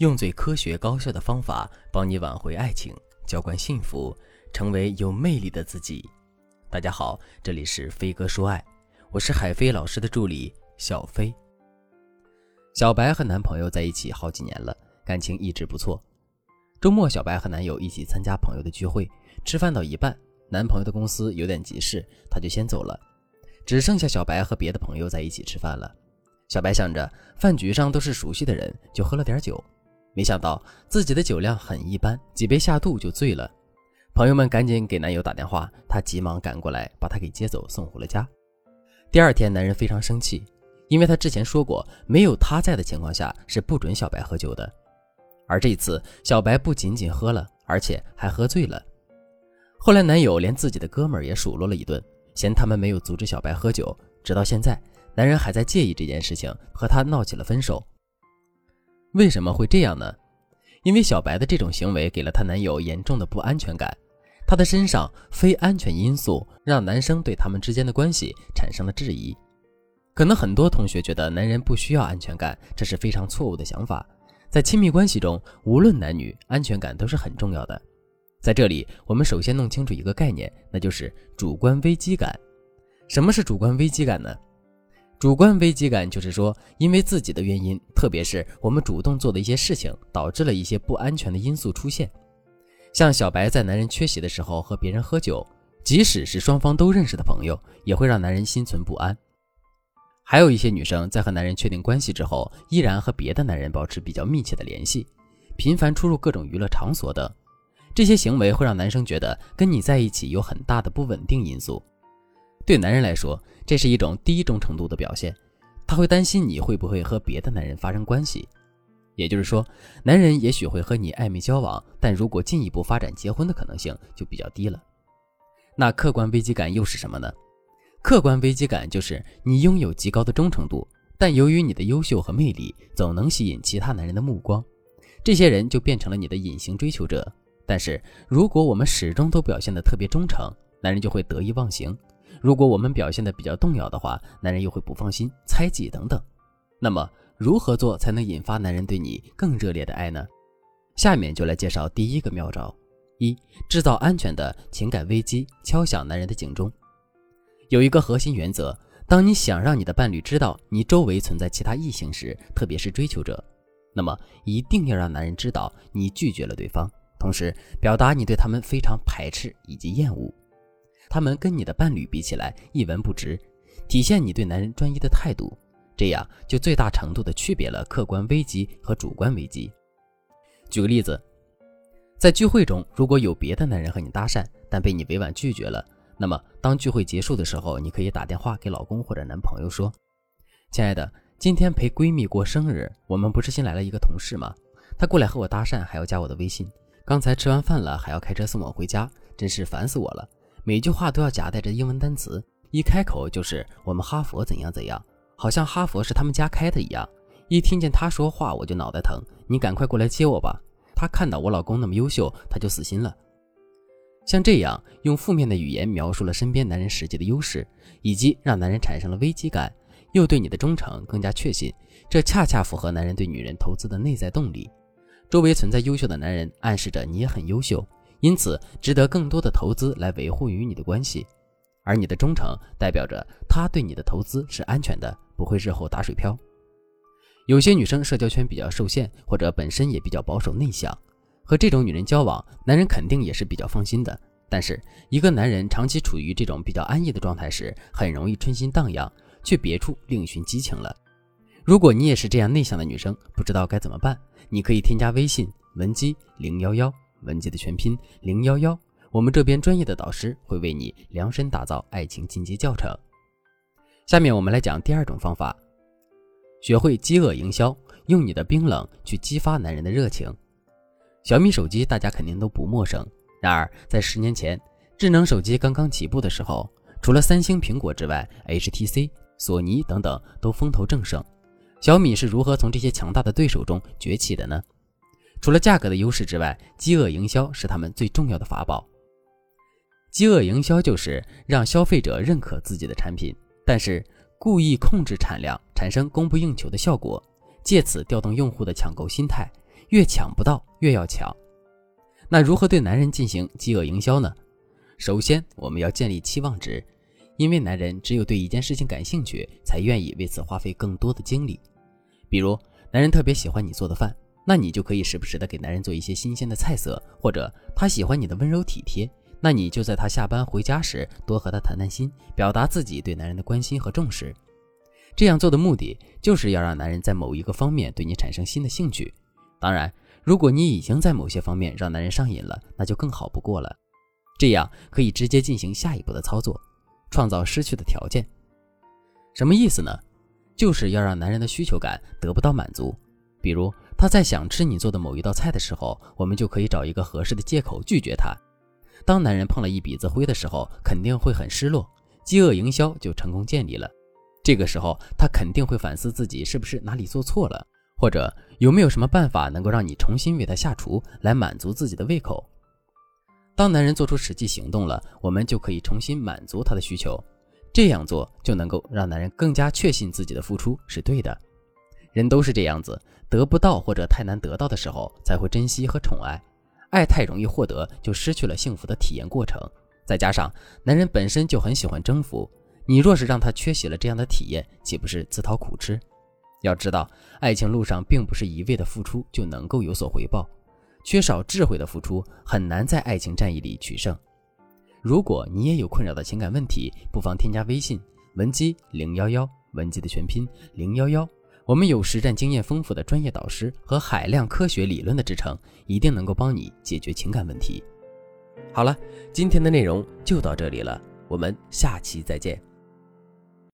用最科学高效的方法帮你挽回爱情，浇灌幸福，成为有魅力的自己。大家好，这里是飞哥说爱，我是海飞老师的助理小飞。小白和男朋友在一起好几年了，感情一直不错。周末，小白和男友一起参加朋友的聚会，吃饭到一半，男朋友的公司有点急事，他就先走了，只剩下小白和别的朋友在一起吃饭了。小白想着饭局上都是熟悉的人，就喝了点酒。没想到自己的酒量很一般，几杯下肚就醉了。朋友们赶紧给男友打电话，他急忙赶过来把他给接走，送回了家。第二天，男人非常生气，因为他之前说过，没有他在的情况下是不准小白喝酒的。而这次，小白不仅仅喝了，而且还喝醉了。后来，男友连自己的哥们儿也数落了一顿，嫌他们没有阻止小白喝酒。直到现在，男人还在介意这件事情，和他闹起了分手。为什么会这样呢？因为小白的这种行为给了她男友严重的不安全感，她的身上非安全因素让男生对他们之间的关系产生了质疑。可能很多同学觉得男人不需要安全感，这是非常错误的想法。在亲密关系中，无论男女，安全感都是很重要的。在这里，我们首先弄清楚一个概念，那就是主观危机感。什么是主观危机感呢？主观危机感就是说，因为自己的原因，特别是我们主动做的一些事情，导致了一些不安全的因素出现。像小白在男人缺席的时候和别人喝酒，即使是双方都认识的朋友，也会让男人心存不安。还有一些女生在和男人确定关系之后，依然和别的男人保持比较密切的联系，频繁出入各种娱乐场所等，这些行为会让男生觉得跟你在一起有很大的不稳定因素。对男人来说，这是一种低忠诚度的表现，他会担心你会不会和别的男人发生关系。也就是说，男人也许会和你暧昧交往，但如果进一步发展结婚的可能性就比较低了。那客观危机感又是什么呢？客观危机感就是你拥有极高的忠诚度，但由于你的优秀和魅力总能吸引其他男人的目光，这些人就变成了你的隐形追求者。但是如果我们始终都表现得特别忠诚，男人就会得意忘形。如果我们表现的比较动摇的话，男人又会不放心、猜忌等等。那么，如何做才能引发男人对你更热烈的爱呢？下面就来介绍第一个妙招：一、制造安全的情感危机，敲响男人的警钟。有一个核心原则：当你想让你的伴侣知道你周围存在其他异性时，特别是追求者，那么一定要让男人知道你拒绝了对方，同时表达你对他们非常排斥以及厌恶。他们跟你的伴侣比起来一文不值，体现你对男人专一的态度，这样就最大程度的区别了客观危机和主观危机。举个例子，在聚会中，如果有别的男人和你搭讪，但被你委婉拒绝了，那么当聚会结束的时候，你可以打电话给老公或者男朋友说：“亲爱的，今天陪闺蜜过生日，我们不是新来了一个同事吗？她过来和我搭讪，还要加我的微信。刚才吃完饭了，还要开车送我回家，真是烦死我了。”每句话都要夹带着英文单词，一开口就是我们哈佛怎样怎样，好像哈佛是他们家开的一样。一听见他说话我就脑袋疼，你赶快过来接我吧。他看到我老公那么优秀，他就死心了。像这样用负面的语言描述了身边男人实际的优势，以及让男人产生了危机感，又对你的忠诚更加确信，这恰恰符合男人对女人投资的内在动力。周围存在优秀的男人，暗示着你也很优秀。因此，值得更多的投资来维护与你的关系，而你的忠诚代表着他对你的投资是安全的，不会日后打水漂。有些女生社交圈比较受限，或者本身也比较保守内向，和这种女人交往，男人肯定也是比较放心的。但是，一个男人长期处于这种比较安逸的状态时，很容易春心荡漾，去别处另寻激情了。如果你也是这样内向的女生，不知道该怎么办，你可以添加微信文姬零幺幺。文姬的全拼零幺幺，我们这边专业的导师会为你量身打造爱情进阶教程。下面我们来讲第二种方法，学会饥饿营销，用你的冰冷去激发男人的热情。小米手机大家肯定都不陌生，然而在十年前，智能手机刚刚起步的时候，除了三星、苹果之外，HTC、索尼等等都风头正盛。小米是如何从这些强大的对手中崛起的呢？除了价格的优势之外，饥饿营销是他们最重要的法宝。饥饿营销就是让消费者认可自己的产品，但是故意控制产量，产生供不应求的效果，借此调动用户的抢购心态，越抢不到越要抢。那如何对男人进行饥饿营销呢？首先，我们要建立期望值，因为男人只有对一件事情感兴趣，才愿意为此花费更多的精力。比如，男人特别喜欢你做的饭，那你就可以时不时的给男人做一些新鲜的菜色；或者他喜欢你的温柔体贴，那你就在他下班回家时多和他谈谈心，表达自己对男人的关心和重视。这样做的目的就是要让男人在某一个方面对你产生新的兴趣。当然，如果你已经在某些方面让男人上瘾了，那就更好不过了。这样可以直接进行下一步的操作，创造失去的条件。什么意思呢？就是要让男人的需求感得不到满足，比如他在想吃你做的某一道菜的时候，我们就可以找一个合适的借口拒绝他。当男人碰了一鼻子灰的时候，肯定会很失落，饥饿营销就成功建立了。这个时候他肯定会反思自己是不是哪里做错了，或者有没有什么办法能够让你重新为他下厨来满足自己的胃口。当男人做出实际行动了，我们就可以重新满足他的需求。这样做就能够让男人更加确信自己的付出是对的。人都是这样子，得不到或者太难得到的时候，才会珍惜和宠爱。爱太容易获得，就失去了幸福的体验过程。再加上男人本身就很喜欢征服，你若是让他缺席了这样的体验，岂不是自讨苦吃？要知道，爱情路上并不是一味的付出就能够有所回报，缺少智慧的付出很难在爱情战役里取胜。如果你也有困扰的情感问题，不妨添加微信文姬零幺幺，文姬的全拼零幺幺。我们有实战经验丰富的专业导师和海量科学理论的支撑，一定能够帮你解决情感问题。好了，今天的内容就到这里了，我们下期再见。